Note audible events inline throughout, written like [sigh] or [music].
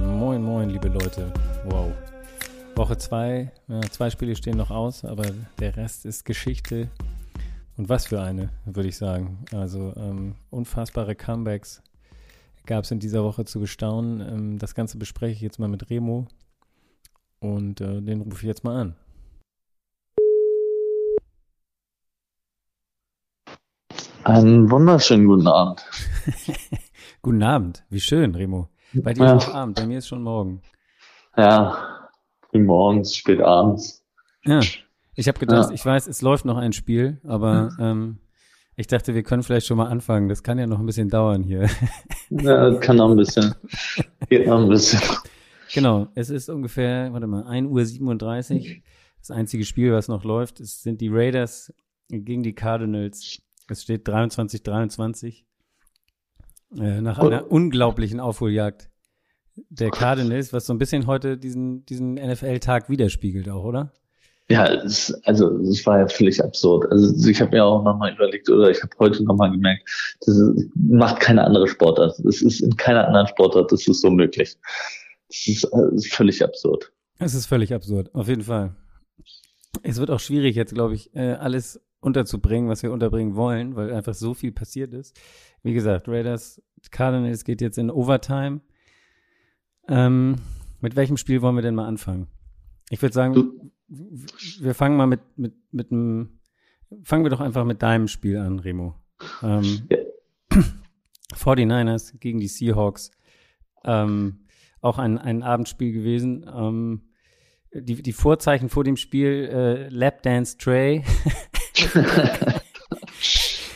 Moin, moin, liebe Leute. Wow. Woche zwei, ja, zwei Spiele stehen noch aus, aber der Rest ist Geschichte. Und was für eine, würde ich sagen. Also ähm, unfassbare Comebacks gab es in dieser Woche zu bestaunen. Ähm, das Ganze bespreche ich jetzt mal mit Remo. Und äh, den rufe ich jetzt mal an. Einen wunderschönen guten Abend. [laughs] Guten Abend. Wie schön, Remo. Bei dir Ja. ist schon Abend, bei mir ist schon morgen. Ja, früh morgens, spät abends. Ja. Ich habe gedacht, Ja. ich weiß, es läuft noch ein Spiel, aber ähm, ich dachte, wir können vielleicht schon mal anfangen. Das kann ja noch ein bisschen dauern hier. Ja, kann noch ein bisschen. [laughs] Geht noch ein bisschen. Genau, es ist ungefähr, warte mal, 1.37 Uhr. Das einzige Spiel, was noch läuft, es sind die Raiders gegen die Cardinals. Es steht 23-23. Äh, nach Und- einer unglaublichen Aufholjagd der Cardinals, was so ein bisschen heute diesen, diesen NFL-Tag widerspiegelt auch, oder? Ja, es, also es war ja völlig absurd. Also ich habe mir auch nochmal überlegt, oder ich habe heute nochmal gemerkt, das ist, macht keine andere Sportart. Es ist in keiner anderen Sportart, das ist so möglich. Das ist, äh, ist völlig absurd. Es ist völlig absurd, auf jeden Fall. Es wird auch schwierig jetzt, glaube ich, äh, alles unterzubringen, was wir unterbringen wollen, weil einfach so viel passiert ist. Wie gesagt, Raiders Cardinals geht jetzt in Overtime. Ähm, mit welchem Spiel wollen wir denn mal anfangen? Ich würde sagen, Du- wir fangen mal mit, mit, mit einem, fangen wir doch einfach mit deinem Spiel an, Remo. Ähm, Ja. [clears throat] 49ers gegen die Seahawks. Ähm, auch ein, ein Abendspiel gewesen. Ähm, die, die Vorzeichen vor dem Spiel, äh, Lapdance Trey. [laughs] [laughs]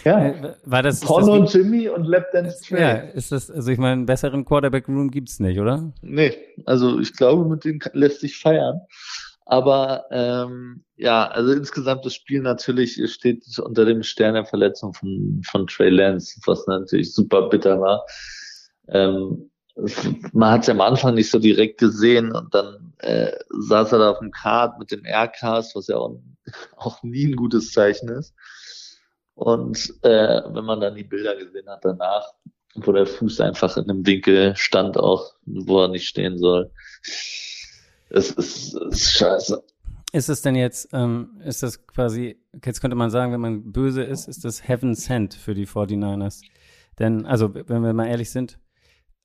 Ja. War das, Porno und Jimmy und Lapdance Trey. ja, ist das, also ich meine, einen besseren Quarterback-Room gibt's nicht, oder? Nee, also ich glaube, mit dem lässt sich feiern. Aber ähm, ja, also insgesamt das Spiel natürlich steht unter dem Stern der Verletzung von, von Trey Lance, was natürlich super bitter war. Ähm, man hat es am Anfang nicht so direkt gesehen und dann äh, saß er da auf dem Kart mit dem Aircast, was ja auch, [laughs] auch nie ein gutes Zeichen ist. Und äh, wenn man dann die Bilder gesehen hat danach, wo der Fuß einfach in einem Winkel stand, auch wo er nicht stehen soll. Es ist, es ist scheiße. Ist es denn jetzt, ähm, ist das quasi, jetzt könnte man sagen, wenn man böse ist, ist das Heaven Sent für die 49ers? Denn, also, wenn wir mal ehrlich sind,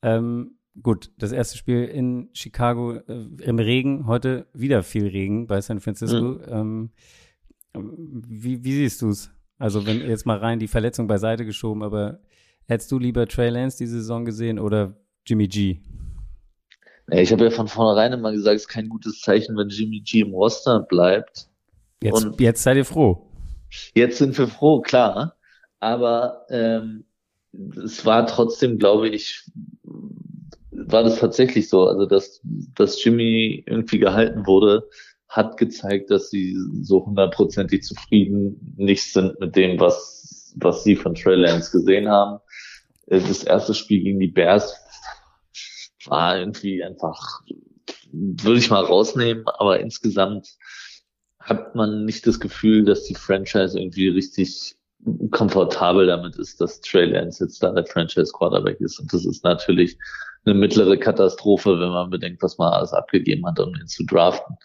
ähm, gut, das erste Spiel in Chicago äh, im Regen, heute wieder viel Regen bei San Francisco. Ähm, wie, wie siehst du es? Also, wenn jetzt mal rein die Verletzung beiseite geschoben, aber hättest du lieber Trey Lance diese Saison gesehen oder Jimmy G? Ich habe ja von vornherein immer gesagt, es ist kein gutes Zeichen, wenn Jimmy G im Roster bleibt. Jetzt, Und- jetzt seid ihr froh. Jetzt sind wir froh, klar. Aber ähm, es war trotzdem, glaube ich, war das tatsächlich so. Also, dass, dass Jimmy irgendwie gehalten wurde, hat gezeigt, dass sie so hundertprozentig zufrieden nicht sind mit dem, was, was sie von Trey Lance gesehen haben. Äh, Das erste Spiel gegen die Bears war irgendwie einfach, würde ich mal rausnehmen, aber insgesamt hat man nicht das Gefühl, dass die Franchise irgendwie richtig komfortabel damit ist, dass Trey Lance jetzt da der Franchise Quarterback ist. Und das ist natürlich eine mittlere Katastrophe, wenn man bedenkt, was man alles abgegeben hat, um ihn zu draften.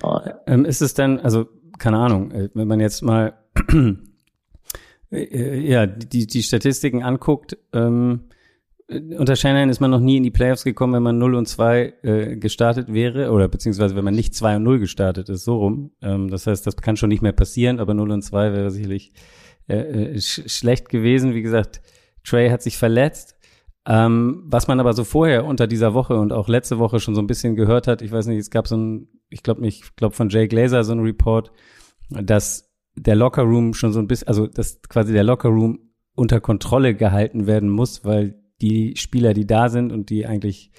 Aber, ja. Ähm, ist es denn, also keine Ahnung, äh, wenn man jetzt mal [clears throat] äh, ja die die Statistiken anguckt, ähm, äh, unter Shanahan ist man noch nie in die Playoffs gekommen, wenn man 0 und 2 äh, gestartet wäre oder beziehungsweise wenn man nicht 2 und 0 gestartet ist, so rum. Ähm, das heißt, das kann schon nicht mehr passieren, aber 0 und 2 wäre sicherlich äh, äh, sch schlecht gewesen. Wie gesagt, Trey hat sich verletzt. Ähm, was man aber so vorher unter dieser Woche und auch letzte Woche schon so ein bisschen gehört hat, ich weiß nicht, es gab so ein, ich glaube nicht, ich glaube von Jay Glazer so ein Report, dass der Locker Room schon so ein bisschen, also dass quasi der Locker Room unter Kontrolle gehalten werden muss, weil die Spieler, die da sind und die eigentlich,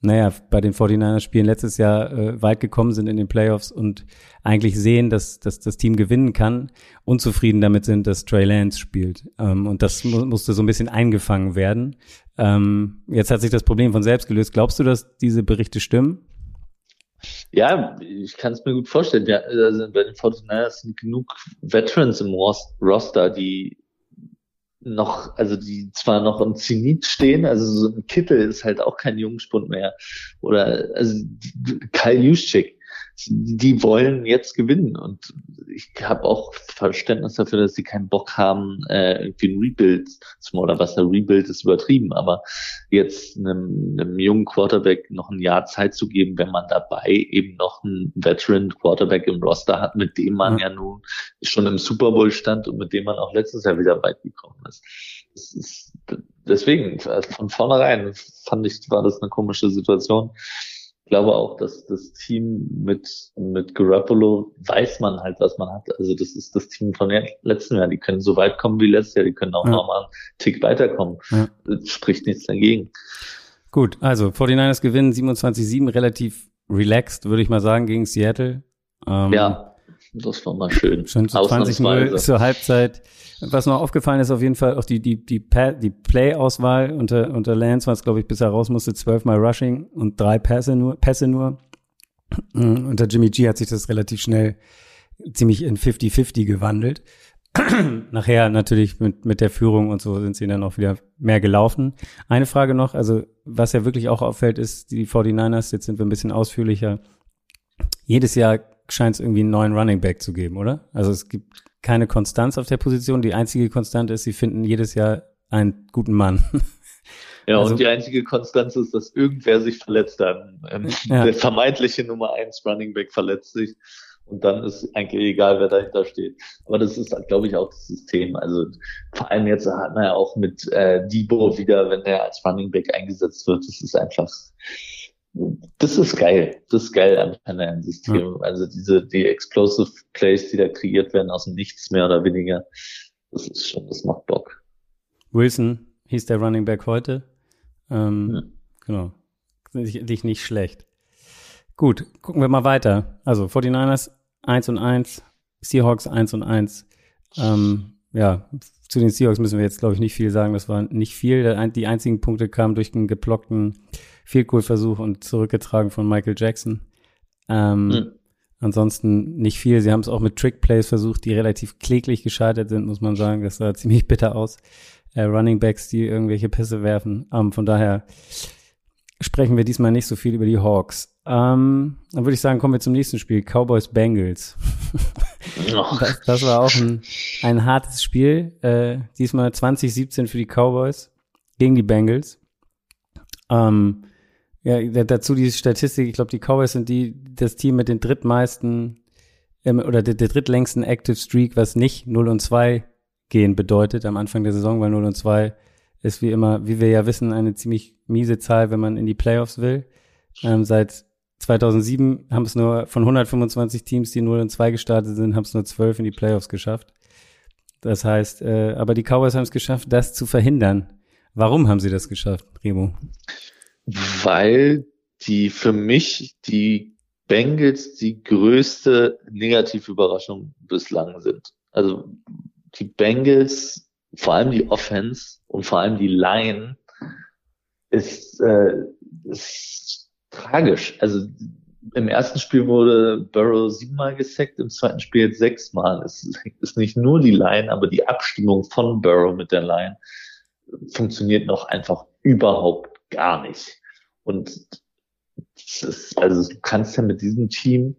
naja, bei den 49ers Spielen letztes Jahr äh, weit gekommen sind in den Playoffs und eigentlich sehen, dass, dass das Team gewinnen kann, unzufrieden damit sind, dass Trey Lance spielt. Ähm, und das mu musste so ein bisschen eingefangen werden. Ähm, jetzt hat sich das Problem von selbst gelöst. Glaubst du, dass diese Berichte stimmen? Ja, ich kann es mir gut vorstellen. Ja, also bei den 49ers sind genug Veterans im Roster, die noch, also die zwar noch im Zenit stehen, also so ein Kittel ist halt auch kein Jungspund mehr. Oder also Kyle Juszczyk die wollen jetzt gewinnen. Und ich habe auch Verständnis dafür, dass sie keinen Bock haben, äh, irgendwie ein Rebuild zu machen. Oder was der Rebuild ist übertrieben, aber jetzt einem, einem jungen Quarterback noch ein Jahr Zeit zu geben, wenn man dabei eben noch einen Veteran Quarterback im Roster hat, mit dem man ja, ja nun schon im Super Bowl stand und mit dem man auch letztes Jahr wieder weit gekommen ist. Ist deswegen, von vornherein fand ich, war das eine komische Situation glaube auch, dass das Team mit, mit Garoppolo weiß man halt, was man hat. Also das ist das Team von letzten Jahr. Die können so weit kommen wie letztes Jahr. Die können auch ja. nochmal einen Tick weiterkommen. Ja. Spricht nichts dagegen. Gut, also 49ers gewinnen 27-7 relativ relaxed, würde ich mal sagen, gegen Seattle. Ähm, ja, das war mal schön. Schon zu 20-0 zur Halbzeit. Was noch aufgefallen ist, auf jeden Fall auch die, die, die, die Play-Auswahl unter, unter Lance war es, glaube ich, bis er raus musste, zwölfmal Rushing und drei Pässe nur, Pässe nur. Mm, unter Jimmy G hat sich das relativ schnell ziemlich in 50-50 gewandelt. [clears throat] Nachher natürlich mit, mit der Führung und so sind sie dann auch wieder mehr gelaufen. Eine Frage noch, also was ja wirklich auch auffällt, ist die 49ers, jetzt sind wir ein bisschen ausführlicher. Jedes Jahr scheint es irgendwie einen neuen Running Back zu geben, oder? Also es gibt keine Konstanz auf der Position. Die einzige Konstante ist, sie finden jedes Jahr einen guten Mann. [laughs] Ja, also, und die einzige Konstanz ist, dass irgendwer sich verletzt dann. Ähm, [laughs] ja. Der vermeintliche Nummer eins Running Back verletzt sich. Und dann ist eigentlich egal, wer dahinter steht. Aber das ist, glaube ich, auch das System. Also vor allem jetzt hat man ja auch mit äh, Debo wieder, wenn der als Running Back eingesetzt wird, das ist einfach, das ist geil. Das ist geil am Panayan-System. Ja. Also diese, die Explosive Plays, die da kreiert werden aus dem Nichts mehr oder weniger. Das ist schon, das macht Bock. Wilson hieß der Running Back heute. Ähm, ja. Genau. Dich nicht schlecht. Gut, gucken wir mal weiter. Also 49ers 1 und 1, Seahawks 1 und 1. Ähm, ja, zu den Seahawks müssen wir jetzt, glaube ich, nicht viel sagen. Das war nicht viel. Die einzigen Punkte kamen durch den geblockten Field Goal Versuch und zurückgetragen von Michael Jackson. Ähm, mhm. Ansonsten nicht viel. Sie haben es auch mit Trick Plays versucht, die relativ kläglich gescheitert sind, muss man sagen. Das sah [laughs] ziemlich bitter aus. Äh, Running Backs, die irgendwelche Pisse werfen. Ähm, von daher sprechen wir diesmal nicht so viel über die Hawks. Ähm, dann würde ich sagen, kommen wir zum nächsten Spiel. Cowboys Bengals. [laughs] das, das, war auch ein, ein hartes Spiel. Äh, diesmal 2017 für die Cowboys gegen die Bengals. Ähm, ja, dazu die Statistik, ich glaube, die Cowboys sind die, das Team mit den drittmeisten ähm, oder der, der drittlängsten Active Streak, was nicht 0 und 2 gehen bedeutet am Anfang der Saison, weil 0 und 2 ist wie immer, wie wir ja wissen, eine ziemlich miese Zahl, wenn man in die Playoffs will. Ähm, seit 2007 haben es nur von 125 Teams, die 0 und 2 gestartet sind, haben es nur 12 in die Playoffs geschafft. Das heißt, äh, aber die Cowboys haben es geschafft, das zu verhindern. Warum haben sie das geschafft, Remo? weil die für mich die Bengals die größte Negativüberraschung bislang sind. Also die Bengals, vor allem die Offense und vor allem die Line ist, äh, ist tragisch. Also im ersten Spiel wurde Burrow siebenmal gesackt, im zweiten Spiel sechsmal. Es ist nicht nur die Line, aber die Abstimmung von Burrow mit der Line funktioniert noch einfach überhaupt gar nicht. Und ist, also du kannst ja mit diesem Team,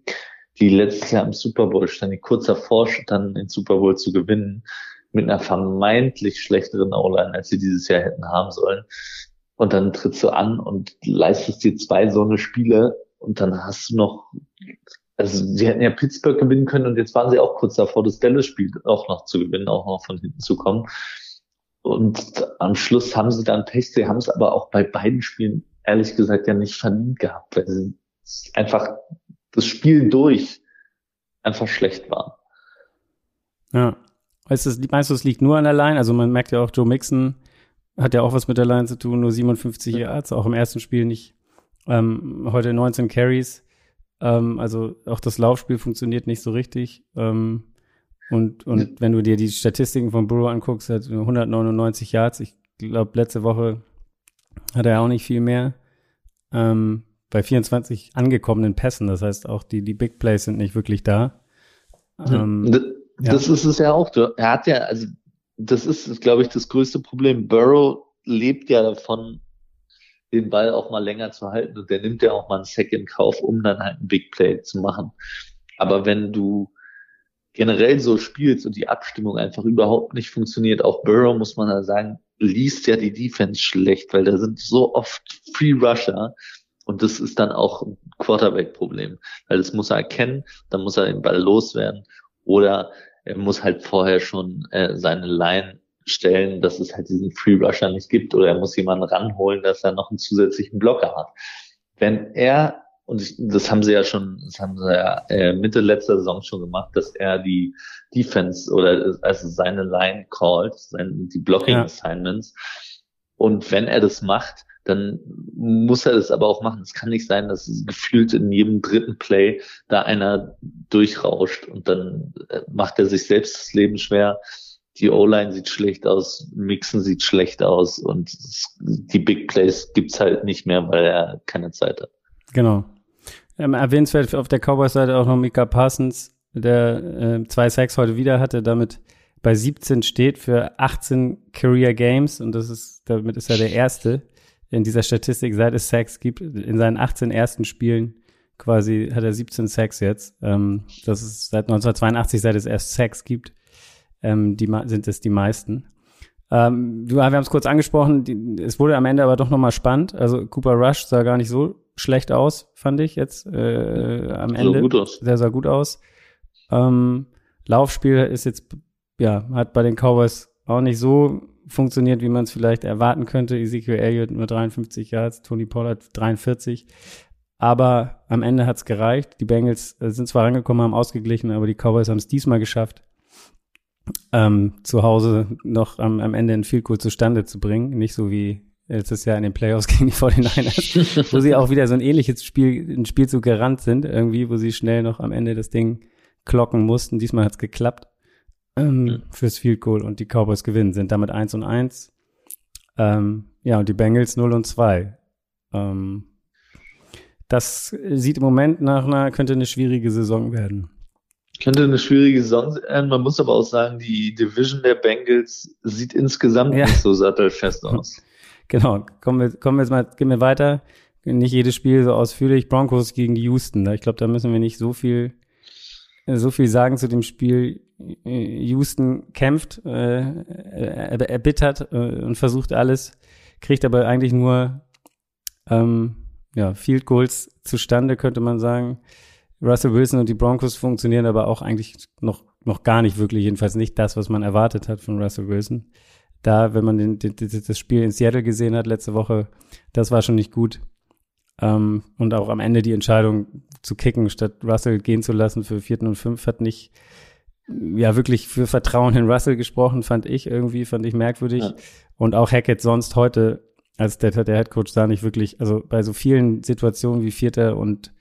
die letztes Jahr im Super Bowl standen, kurz davor dann den Super Bowl zu gewinnen, mit einer vermeintlich schlechteren O-Line, als sie dieses Jahr hätten haben sollen. Und dann trittst du an und leistest dir zwei so eine Spiele und dann hast du noch, also sie hätten ja Pittsburgh gewinnen können und jetzt waren sie auch kurz davor, das Dallas-Spiel auch noch zu gewinnen, auch noch von hinten zu kommen. Und am Schluss haben sie dann Pech, sie haben es aber auch bei beiden Spielen ehrlich gesagt ja nicht verdient gehabt, weil sie einfach das Spiel durch einfach schlecht waren. Ja. Weißt du, meinst du, es liegt nur an der Line? Also man merkt ja auch, Joe Mixon hat ja auch was mit der Line zu tun, nur 57 Yards, auch im ersten Spiel nicht. Ähm, heute 19 Carries. Ähm, also auch das Laufspiel funktioniert nicht so richtig. Ähm, und, und wenn du dir die Statistiken von Burrow anguckst, hat 199 Yards. Ich glaube, letzte Woche hat er auch nicht viel mehr. Ähm, bei 24 angekommenen Pässen. Das heißt, auch die, die Big Plays sind nicht wirklich da. Ähm, das, das ja. ist es ja auch. Er hat ja, also das ist, glaube ich, das größte Problem. Burrow lebt ja davon, den Ball auch mal länger zu halten und der nimmt ja auch mal einen Sack in Kauf, um dann halt ein Big Play zu machen. Aber wenn du generell so spielst und die Abstimmung einfach überhaupt nicht funktioniert, auch Burrow muss man da sagen, liest ja die Defense schlecht, weil da sind so oft Free Rusher und das ist dann auch ein Quarterback-Problem, weil das muss er erkennen, dann muss er den Ball loswerden oder er muss halt vorher schon äh, seine Line stellen, dass es halt diesen Free Rusher nicht gibt oder er muss jemanden ranholen, dass er noch einen zusätzlichen Blocker hat. Wenn er und ich, das haben sie ja schon, das haben sie ja äh, Mitte letzter Saison schon gemacht, dass er die Defense oder also seine Line seine, die Blocking Assignments. Ja. Und wenn er das macht, dann muss er das aber auch machen. Es kann nicht sein, dass gefühlt in jedem dritten Play da einer durchrauscht und dann äh, macht er sich selbst das Leben schwer. Die O-Line sieht schlecht aus, Mixen sieht schlecht aus und die Big Plays gibt's halt nicht mehr, weil er keine Zeit hat. Genau. Ähm, erwähnenswert auf der Cowboys-Seite auch noch Mika Parsons, der äh, zwei Sacks heute wieder hatte, damit bei 17 steht für 18 Career Games und das ist, damit ist er der Erste in dieser Statistik, seit es Sacks gibt. In seinen 18 ersten Spielen quasi hat er 17 Sacks jetzt. Ähm, das ist seit 1982, seit es erst Sacks gibt, ähm, die, sind es die meisten. Ähm, wir haben es kurz angesprochen, die, es wurde am Ende aber doch nochmal spannend. Also Cooper Rush sah gar nicht so schlecht aus, fand ich jetzt äh, am Ende. Sah gut aus. Der sah gut aus. Ähm, Laufspiel ist jetzt, ja, hat bei den Cowboys auch nicht so funktioniert, wie man es vielleicht erwarten könnte. Ezekiel Elliott nur 53 Yards, Tony Pollard 43. Aber am Ende hat's gereicht. Die Bengals äh, sind zwar rangekommen, haben ausgeglichen, aber die Cowboys haben es diesmal geschafft, ähm, zu Hause noch am, am Ende ein Field Goal zustande zu bringen. Nicht so wie letztes Jahr in den Playoffs [laughs] gegen die 49ers, wo sie auch wieder so ein ähnliches Spiel, ein Spielzug gerannt sind, irgendwie, wo sie schnell noch am Ende das Ding klocken mussten. Diesmal hat's geklappt ähm, mhm. fürs Field Goal und die Cowboys gewinnen, sind damit 1 und 1. Ähm, ja, und die Bengals 0 und 2. Ähm, das sieht im Moment nach einer, könnte eine schwierige Saison werden. Könnte eine schwierige Saison sein. Man muss aber auch sagen, die Division der Bengals sieht insgesamt ja. nicht so sattelfest [laughs] aus. Genau. Kommen wir, kommen wir jetzt mal, gehen wir weiter. Nicht jedes Spiel so ausführlich. Broncos gegen die Houston. Ich glaube, da müssen wir nicht so viel, so viel sagen zu dem Spiel. Houston kämpft, äh, erbittert äh, und versucht alles, kriegt aber eigentlich nur ähm, ja, Field Goals zustande, könnte man sagen. Russell Wilson und die Broncos funktionieren aber auch eigentlich noch, noch gar nicht wirklich, jedenfalls nicht das, was man erwartet hat von Russell Wilson. Da, wenn man den, den, das Spiel in Seattle gesehen hat letzte Woche, das war schon nicht gut. Ähm, und auch am Ende die Entscheidung zu kicken, statt Russell gehen zu lassen für vierten und fünf, hat nicht ja wirklich für Vertrauen in Russell gesprochen, fand ich irgendwie, fand ich merkwürdig. Ja. Und auch Hackett sonst heute als der, der Head Coach da nicht wirklich, also bei so vielen Situationen wie Vierter und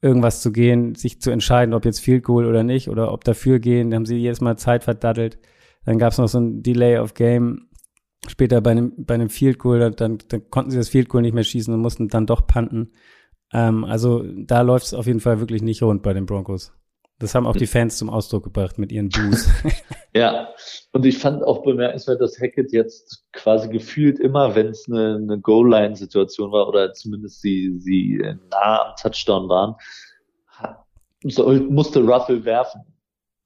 irgendwas zu gehen, sich zu entscheiden, ob jetzt Field Goal oder nicht oder ob dafür gehen, haben sie jedes Mal Zeit verdattelt. Dann gab es noch so ein Delay of Game später bei einem, bei einem Field Goal, dann, dann konnten sie das Field Goal nicht mehr schießen und mussten dann doch panten. Ähm, also da läuft es auf jeden Fall wirklich nicht rund bei den Broncos. Das haben auch die Fans zum Ausdruck gebracht mit ihren Boos. [laughs] [laughs] ja, und ich fand auch bemerkenswert, dass Hackett jetzt quasi gefühlt immer, wenn es eine, eine Goal-Line-Situation war oder zumindest sie, sie nah am Touchdown waren, soll, musste Russell werfen.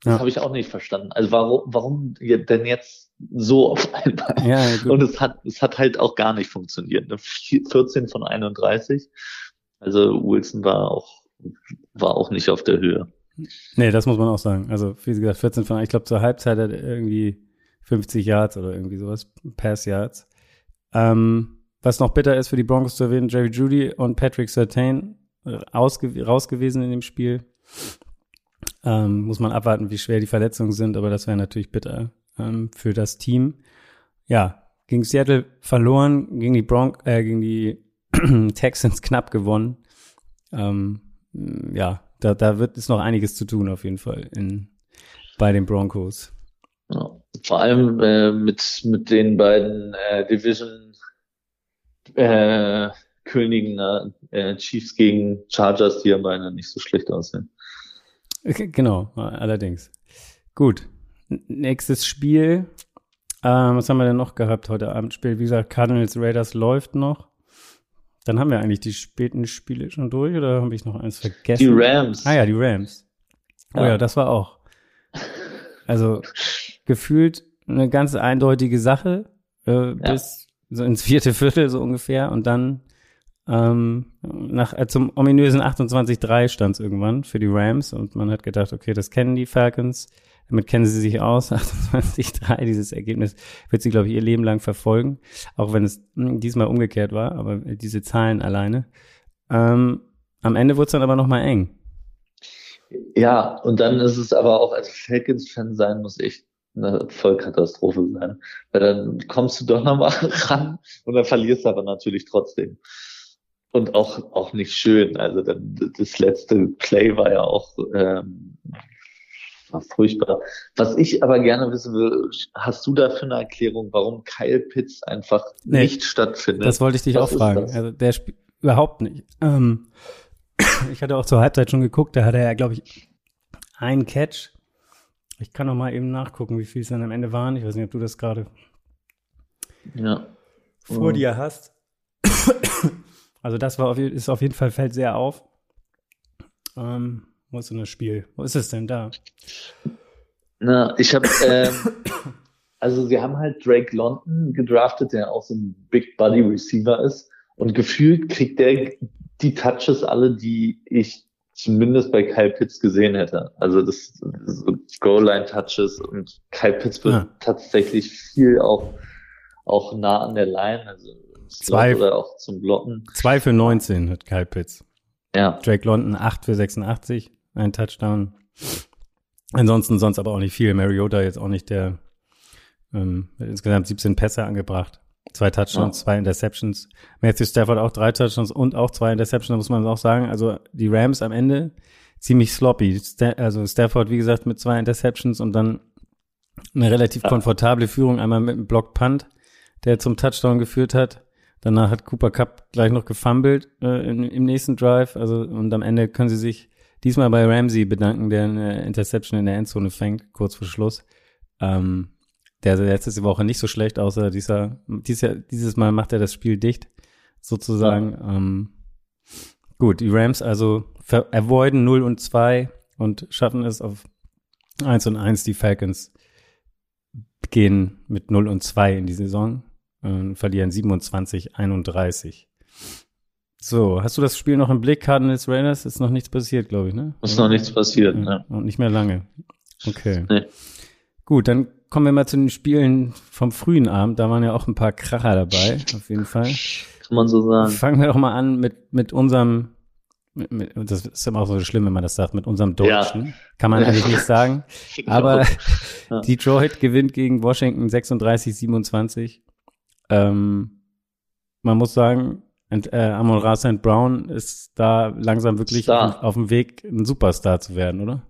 Das ja. habe ich auch nicht verstanden. Also warum, warum denn jetzt so auf einmal? Ja, und es hat, es hat halt auch gar nicht funktioniert. 14 ne? von 31. Also Wilson war auch, war auch nicht auf der Höhe. Nee, das muss man auch sagen. Also, wie gesagt, 14 von, ich glaube, zur Halbzeit hat er irgendwie 50 Yards oder irgendwie sowas, Pass Yards. Ähm, was noch bitter ist für die Broncos zu erwähnen, Jerry Judy und Patrick Sertain äh, raus gewesen in dem Spiel. Ähm, muss man abwarten, wie schwer die Verletzungen sind, aber das wäre natürlich bitter ähm, für das Team. Ja, gegen Seattle verloren, gegen die Bronx, äh, gegen die [clears throat] Texans knapp gewonnen. Ähm, ja, da, da wird es noch einiges zu tun auf jeden Fall in, bei den Broncos. Ja, vor allem äh, mit, mit den beiden äh, Division äh, Königen, äh, Chiefs gegen Chargers, die ja beinahe nicht so schlecht aussehen. Genau, allerdings. Gut. Nächstes Spiel. Ähm, was haben wir denn noch gehabt heute Abend? Spiel, wie gesagt, Cardinals Raiders läuft noch. Dann haben wir eigentlich die späten Spiele schon durch oder habe ich noch eins vergessen? Die Rams. Ah ja, die Rams. Oh ja, ja das war auch. Also gefühlt eine ganz eindeutige Sache äh, ja. bis so ins vierte Viertel so ungefähr und dann ähm, nach äh, zum ominösen 28-3 stand es irgendwann für die Rams und man hat gedacht, okay, das kennen die Falcons, damit kennen sie sich aus. [laughs] 28-3, dieses Ergebnis wird sie, glaube ich, ihr Leben lang verfolgen, auch wenn es hm, diesmal umgekehrt war, aber diese Zahlen alleine. Ähm, am Ende wurde es dann aber nochmal eng. Ja, und dann ist es aber auch als Falcons-Fan sein, muss echt eine Vollkatastrophe sein. Weil dann kommst du doch nochmal [laughs] ran und dann verlierst du aber natürlich trotzdem. Und auch, auch nicht schön. Also dann, das letzte Play war ja auch ähm, war furchtbar. Was ich aber gerne wissen will, hast du dafür eine Erklärung, warum Kyle Pitts einfach nee, nicht stattfindet? Das wollte ich dich Was auch fragen. Also der spielt überhaupt nicht. Ähm, [coughs] ich hatte auch zur Halbzeit schon geguckt, da hatte er, glaube ich, einen Catch. Ich kann noch mal eben nachgucken, wie viel es dann am Ende waren. Ich weiß nicht, ob du das gerade ja. vor dir hast. [coughs] Also das war auf, ist auf jeden Fall fällt sehr auf. Ähm, wo ist denn das Spiel? Wo ist es denn da? Na, ich habe ähm, [coughs] also sie haben halt Drake London gedraftet, der auch so ein Big Body Receiver ist und gefühlt kriegt der die Touches alle, die ich zumindest bei Kyle Pitts gesehen hätte. Also das so Goal-Line-Touches und Kyle Pitts wird ja. tatsächlich viel auch, auch nah an der Line, also zwei, oder auch zum Blocken. Zwei für 19 hat Kyle Pitts. Ja. Drake London acht für 86, ein Touchdown. Ansonsten sonst aber auch nicht viel. Mariota jetzt auch nicht der ähm, insgesamt 17 Pässe angebracht. Zwei Touchdowns, ja. zwei Interceptions. Matthew Stafford auch drei Touchdowns und auch zwei Interceptions, muss man auch sagen. Also die Rams am Ende ziemlich sloppy. also Stafford, wie gesagt, mit zwei Interceptions und dann eine relativ ja. komfortable Führung, einmal mit einem Block Punt, der zum Touchdown geführt hat. Danach hat Cooper Cup gleich noch gefummelt äh, im, im nächsten Drive. Also und am Ende können sie sich diesmal bei Ramsey bedanken, der eine Interception in der Endzone fängt, kurz vor Schluss. Ähm, der letzte Woche nicht so schlecht, außer dieser, dieses, dieses Mal macht er das Spiel dicht, sozusagen. Ja. Ähm, gut, die Rams also avoiden 0 und 2 und schaffen es auf 1 und 1. Die Falcons gehen mit 0 und 2 in die Saison und verlieren 27, 31. So, hast du das Spiel noch im Blick? Cardinals Raiders ist noch nichts passiert, glaube ich, ne? Ist noch nichts passiert, ne? Und nicht mehr lange. Okay. Nee. Gut, dann kommen wir mal zu den Spielen vom frühen Abend. Da waren ja auch ein paar Kracher dabei, auf jeden Fall. Kann man so sagen. Fangen wir doch mal an mit, mit unserem, mit, mit, das ist immer auch so schlimm, wenn man das sagt, mit unserem Deutschen. Ja. Kann man eigentlich nicht sagen. [laughs] Aber ja. Detroit gewinnt gegen Washington 36-27. Ähm, man muss sagen, und, äh, Amon Ra St. Brown ist da langsam wirklich auf, auf dem Weg, ein Superstar zu werden, oder?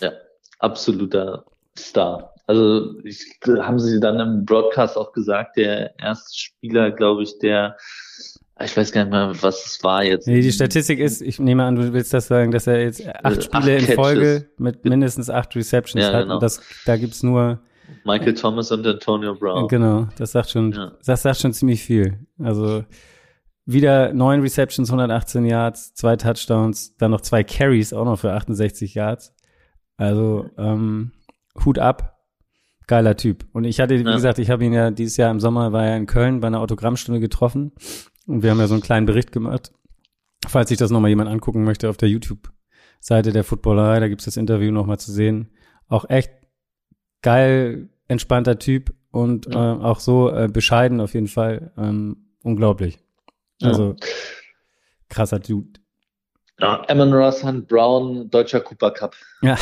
Ja, absoluter Star. Also ich, haben sie dann im Broadcast auch gesagt, der erste Spieler, glaube ich, der ich weiß gar nicht mehr, was es war jetzt. Nee, die Statistik ist, ich nehme an, du willst das sagen, dass er jetzt acht äh, Spiele acht in Folge mit mindestens acht Receptions ja, hat. Genau. Und das, da gibt's nur Michael Thomas und Antonio Brown. Genau, das sagt schon, ja. das sagt schon ziemlich viel. Also wieder neun Receptions, 118 Yards, zwei Touchdowns, dann noch zwei Carries, auch noch für 68 Yards. Also ähm, Hut ab, geiler Typ. Und ich hatte, wie ja. gesagt, ich habe ihn ja dieses Jahr im Sommer, war er in Köln bei einer Autogrammstunde getroffen und wir haben ja so einen kleinen Bericht gemacht. Falls sich das nochmal jemand angucken möchte auf der YouTube-Seite der Footballerei, da gibt's das Interview nochmal zu sehen. Auch echt geil, entspannter Typ und ja. äh, auch so äh, bescheiden auf jeden Fall. Ähm, unglaublich. Also ja. krasser Dude. Ja, Amon Ross Hunt Brown, deutscher Cooper Cup. Ja.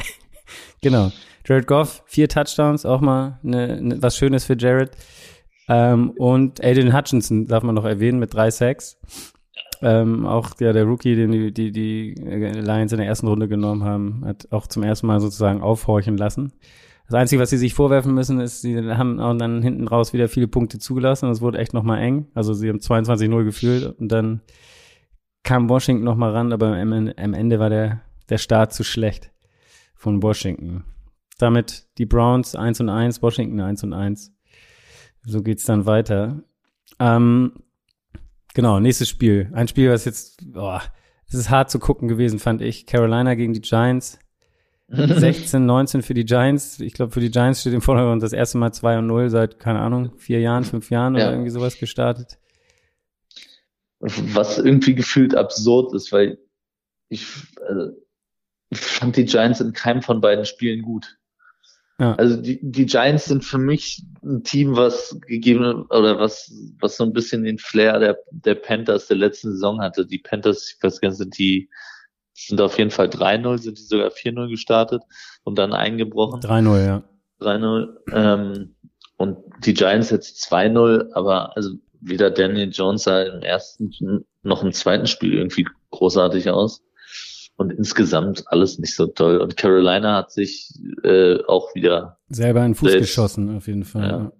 [laughs] genau. Jared Goff, vier Touchdowns, auch mal ne, ne, was Schönes für Jared. Ähm, und Aiden Hutchinson darf man noch erwähnen mit drei Sacks. Ähm, auch ja, der Rookie, den die, die, die Lions in der ersten Runde genommen haben, hat auch zum ersten Mal sozusagen aufhorchen lassen. Das Einzige, was sie sich vorwerfen müssen, ist, sie haben auch dann hinten raus wieder viele Punkte zugelassen und es wurde echt nochmal eng. Also sie haben 22-0 gefühlt und dann kam Washington nochmal ran, aber am, Ende war der, der Start zu schlecht von Washington. Damit die Browns 1 und 1, Washington 1 und 1. So geht's dann weiter. Ähm, genau, nächstes Spiel. Ein Spiel, was jetzt, boah, es ist hart zu gucken gewesen, fand ich. Carolina gegen die Giants. 16, 19 [laughs] für die Giants. Ich glaube, für die Giants steht im Vordergrund das erste Mal 2 und 0 seit, keine Ahnung, vier Jahren, fünf Jahren ja. oder irgendwie sowas gestartet. Was irgendwie gefühlt absurd ist, weil ich, also, ich fand die Giants in keinem von beiden Spielen gut. Ja. Also die, die Giants sind für mich ein Team, was gegeben oder was was so ein bisschen den Flair der der Panthers der letzten Saison hatte. Die Panthers, ich weiß gar nicht, sind die sind auf jeden Fall 3-0, sind die sogar 4-0 gestartet und dann eingebrochen. 3-0, ja. 3-0. Ähm, und die Giants jetzt 2-0, aber also weder Daniel Jones sah im ersten noch im zweiten Spiel irgendwie großartig aus und insgesamt alles nicht so toll. Und Carolina hat sich äh, auch wieder selber in den Fuß selbst, geschossen, auf jeden Fall. Ja.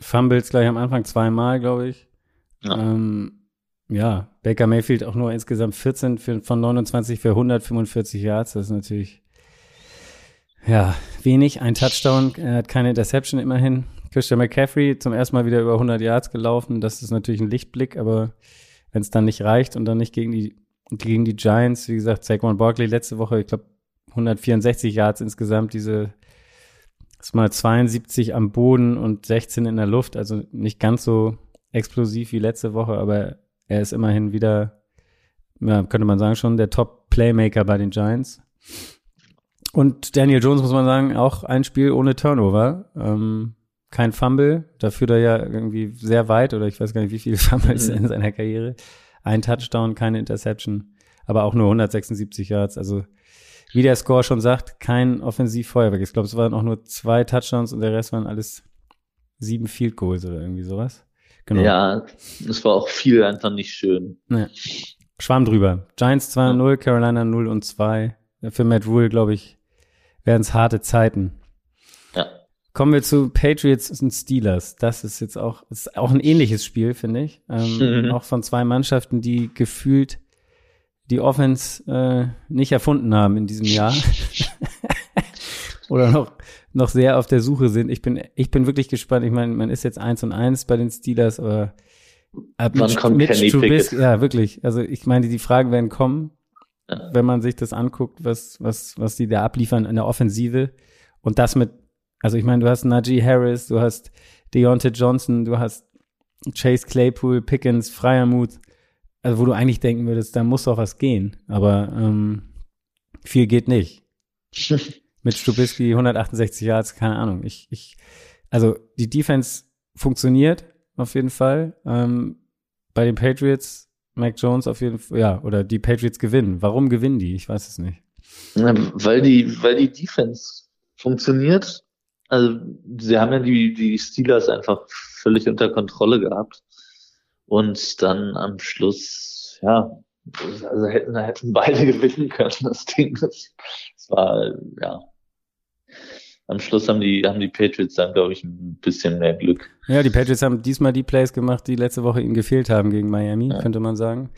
Fumbles gleich am Anfang zweimal, glaube ich. Ja. Ähm, ja, Baker Mayfield auch nur insgesamt 14 für, von 29 für 145 Yards. Das ist natürlich ja wenig. Ein Touchdown, er hat keine Interception immerhin. Christian McCaffrey zum ersten Mal wieder über 100 Yards gelaufen. Das ist natürlich ein Lichtblick, aber wenn es dann nicht reicht und dann nicht gegen die gegen die Giants, wie gesagt, Saquon Barkley letzte Woche, ich glaube 164 Yards insgesamt, diese ist mal 72 am Boden und 16 in der Luft, also nicht ganz so explosiv wie letzte Woche, aber er ist immerhin wieder, ja, könnte man sagen, schon der Top-Playmaker bei den Giants. Und Daniel Jones, muss man sagen, auch ein Spiel ohne Turnover. Ähm, kein Fumble, da führt er ja irgendwie sehr weit, oder ich weiß gar nicht, wie viele [laughs] Fumbles mhm. in seiner Karriere. Ein Touchdown, keine Interception, aber auch nur 176 Yards. Also wie der Score schon sagt, kein Offensivfeuerwerk. Ich glaube, es waren auch nur zwei Touchdowns und der Rest waren alles sieben Field Goals oder irgendwie sowas. Genau. Ja, es war auch viel einfach nicht schön. Ja. Schwamm drüber. Giants 2 0, Carolina 0 und 2. Für Matt Rule, glaube ich, werden es harte Zeiten. Kommen wir zu Patriots und Steelers. Das ist jetzt auch, ist auch ein ähnliches Spiel, finde ich. Ähm, mhm. Auch von zwei Mannschaften, die gefühlt die Offense äh, nicht erfunden haben in diesem Jahr. [laughs] Oder noch, noch sehr auf der Suche sind. Ich bin, ich bin wirklich gespannt. Ich meine, man ist jetzt eins und eins bei den Steelers, aber ab Wann mit, kommt mit Kenny Trubisky, ja, wirklich. Also ich meine, die Fragen werden kommen, ja. wenn man sich das anguckt, was, was, was die da abliefern in der Offensive. Und das mit also ich meine, du hast Najee Harris, du hast Deontay Johnson, du hast Chase Claypool, Pickens, Freiermuth, also wo du eigentlich denken würdest, da muss doch was gehen. Aber ähm, viel geht nicht. [laughs] Mit Stubisky 168 Yards, keine Ahnung. Ich, ich, also die Defense funktioniert auf jeden Fall. Ähm, bei den Patriots, Mac Jones auf jeden Fall, ja, oder die Patriots gewinnen. Warum gewinnen die? Ich weiß es nicht. Weil die, weil die Defense funktioniert also sie haben ja die, die Steelers einfach völlig unter Kontrolle gehabt. Und dann am Schluss, ja, also hätten, hätten beide [laughs] gewinnen können, das Ding. Das, das war, ja. Am Schluss haben die, haben die Patriots dann, glaube ich, ein bisschen mehr Glück. Ja, die Patriots haben diesmal die Plays gemacht, die letzte Woche ihnen gefehlt haben gegen Miami, ja. könnte man sagen.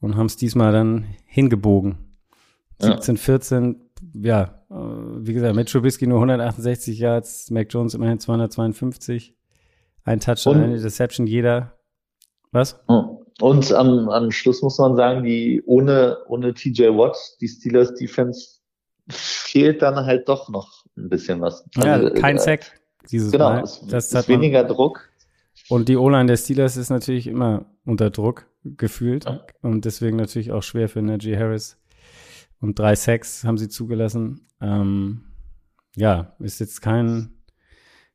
Und haben es diesmal dann hingebogen. 17, ja. 14, ja, äh, wie gesagt, mit Trubisky nur 168 Yards, Mac Jones immerhin 252. Ein Touchdown, eine Deception jeder. Was? Und am, am Schluss muss man sagen, die ohne, ohne TJ Watt, die Steelers Defense fehlt dann halt doch noch ein bisschen was. Ja, also, kein äh, Sack dieses genau, Mal. Es, das ist weniger Druck. Und die O-Line der Steelers ist natürlich immer unter Druck gefühlt ja. und deswegen natürlich auch schwer für Najee Harris und drei Sacks haben sie zugelassen. Ähm, ja, ist jetzt kein,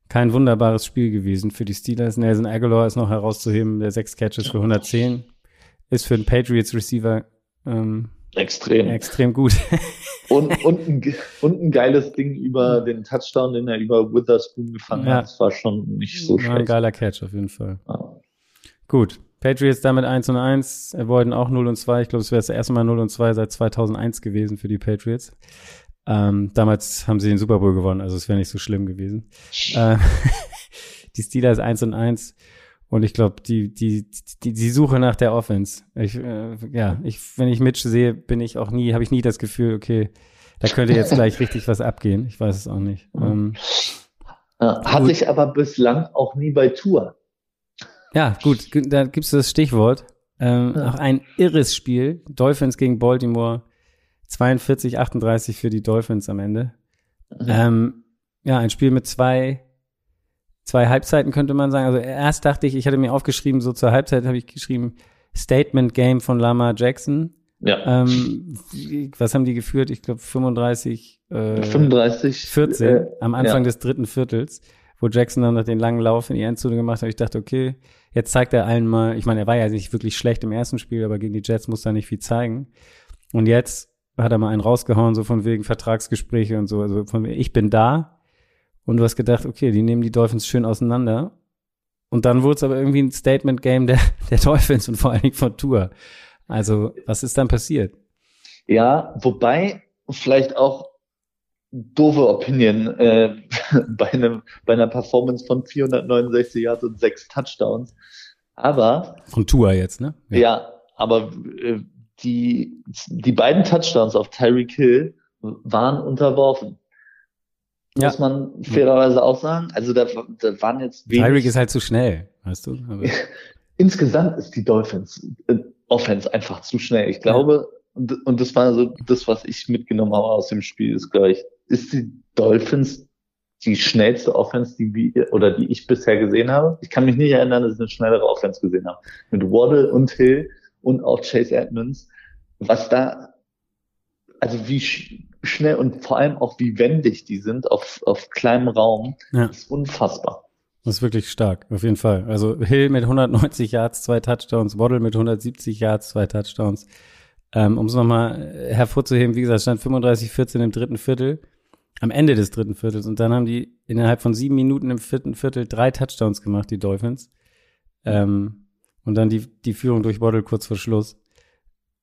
kein wunderbares Spiel gewesen für die Steelers. Nelson Aguilar ist noch herauszuheben, der sechs Catches für 110. Ist für einen Patriots Receiver ähm, extrem. extrem gut. [laughs] und, und, ein, und ein geiles Ding über den Touchdown, den er über Witherspoon gefangen ja. hat. Das war schon nicht so schlecht. Ein geiler Catch auf jeden Fall. Ah. Gut. Patriots damit 1 und 1, Avoiden auch 0 und 2. Ich glaube, es wäre das erste Mal 0 und 2 seit 2001 gewesen für die Patriots. Ähm, damals haben sie den Super Bowl gewonnen, also es wäre nicht so schlimm gewesen. [laughs] äh, [laughs] die Steelers 1 und 1 und ich glaube, die, die, die, die Suche nach der Offense. Ich, äh, ja, ich, wenn ich Mitch sehe, bin ich auch nie, habe ich nie das Gefühl, okay, da könnte jetzt gleich richtig was abgehen. Ich weiß es auch nicht. Ähm, Hatte ich aber bislang auch nie bei Tour. Ja, gut, da gibt's das Stichwort. Ähm, ja. Auch ein irres Spiel. Dolphins gegen Baltimore. 42, 38 für die Dolphins am Ende. Mhm. Ähm, ja, ein Spiel mit zwei, zwei Halbzeiten könnte man sagen. Also erst dachte ich, ich hatte mir aufgeschrieben, so zur Halbzeit habe ich geschrieben, Statement Game von Lama Jackson. Ja. Ähm, was haben die geführt? Ich glaube 35, äh, 35, 14 äh, am Anfang ja. des dritten Viertels, wo Jackson dann noch den langen Lauf in die Endzone gemacht hat. Ich dachte, okay, jetzt zeigt er allen mal, ich meine, er war ja nicht wirklich schlecht im ersten Spiel, aber gegen die Jets muss er nicht viel zeigen. Und jetzt hat er mal einen rausgehauen, so von wegen Vertragsgespräche und so. Also von ich bin da. Und du hast gedacht, okay, die nehmen die Dolphins schön auseinander. Und dann wurde es aber irgendwie ein Statement-Game der, [laughs] der Dolphins und vor allen Dingen von Tour. Also, was ist dann passiert? Ja, wobei vielleicht auch doofe Opinion äh, [laughs] bei einem bei einer Performance von 469 Yards und sechs Touchdowns. Aber von Tour jetzt, ne? Ja, ja aber äh, die die beiden Touchdowns auf Tyreek Hill waren unterworfen. Ja. Muss man fairerweise auch sagen. Also da, da waren jetzt wenig. Tyreek ist halt zu schnell, weißt du? [laughs] Insgesamt ist die Dolphins äh, Offense einfach zu schnell. Ich glaube, ja. und, das war so das, was ich mitgenommen habe aus dem Spiel, ist gleich, ist die Dolphins die schnellste Offense, die wir, oder die ich bisher gesehen habe. Ich kann mich nicht erinnern, dass ich eine schnellere Offense gesehen habe. Mit Waddle und Hill und auch Chase Edmonds. Was da, also wie schnell und vor allem auch wie wendig die sind auf, auf kleinem Raum, ja. ist unfassbar. Das ist wirklich stark, auf jeden Fall. Also Hill mit 190 Yards, zwei Touchdowns, Waddle mit 170 Yards, zwei Touchdowns. Ähm, um es nochmal hervorzuheben, wie gesagt, stand 35-14 im dritten Viertel, am Ende des dritten Viertels. Und dann haben die innerhalb von sieben Minuten im vierten Viertel drei Touchdowns gemacht, die Dolphins. Ähm, und dann die, die Führung durch Waddle kurz vor Schluss.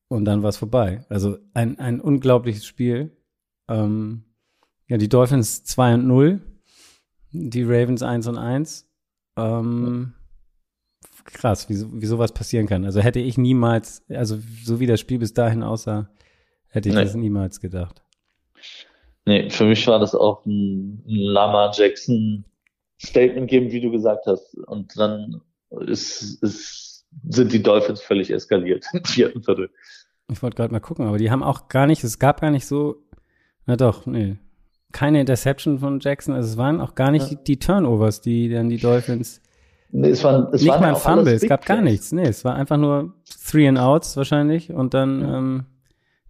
Und dann war es vorbei. Also ein, ein unglaubliches Spiel. Ähm, ja, die Dolphins 2 und 0 die Ravens 1 und 1. Ähm, krass, wie, wie sowas passieren kann. Also hätte ich niemals, also so wie das Spiel bis dahin aussah, hätte ich nee. das niemals gedacht. Nee, für mich war das auch ein, ein Lama Jackson Statement geben, wie du gesagt hast. Und dann ist, ist, sind die Dolphins völlig eskaliert im [laughs] vierten Viertel. Ich wollte gerade mal gucken, aber die haben auch gar nicht, es gab gar nicht so, na doch, nee, keine Interception von Jackson. Also es waren auch gar nicht ja. die Turnovers, die dann die Dolphins. Nee, es waren, es nicht waren mal ein Fumble, es gab gar nichts. Nee, es war einfach nur Three and Outs wahrscheinlich und dann ja. ähm,